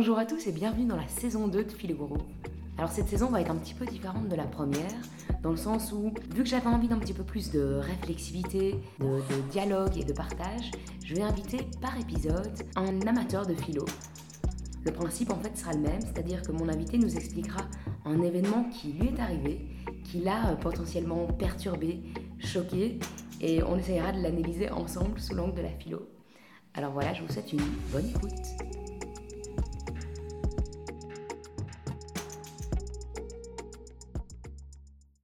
Bonjour à tous et bienvenue dans la saison 2 de Philo Alors cette saison va être un petit peu différente de la première, dans le sens où, vu que j'avais envie d'un petit peu plus de réflexivité, de, dialogue et de partage, je vais inviter par épisode un amateur de philo. Le principe en fait sera le même, c'est-à-dire que mon invité nous expliquera un événement qui lui est arrivé, qui l'a euh, potentiellement perturbé, choqué, et on essayera de l'analyser ensemble sous l'angle de la philo. Alors voilà, je vous souhaite une bonne écoute.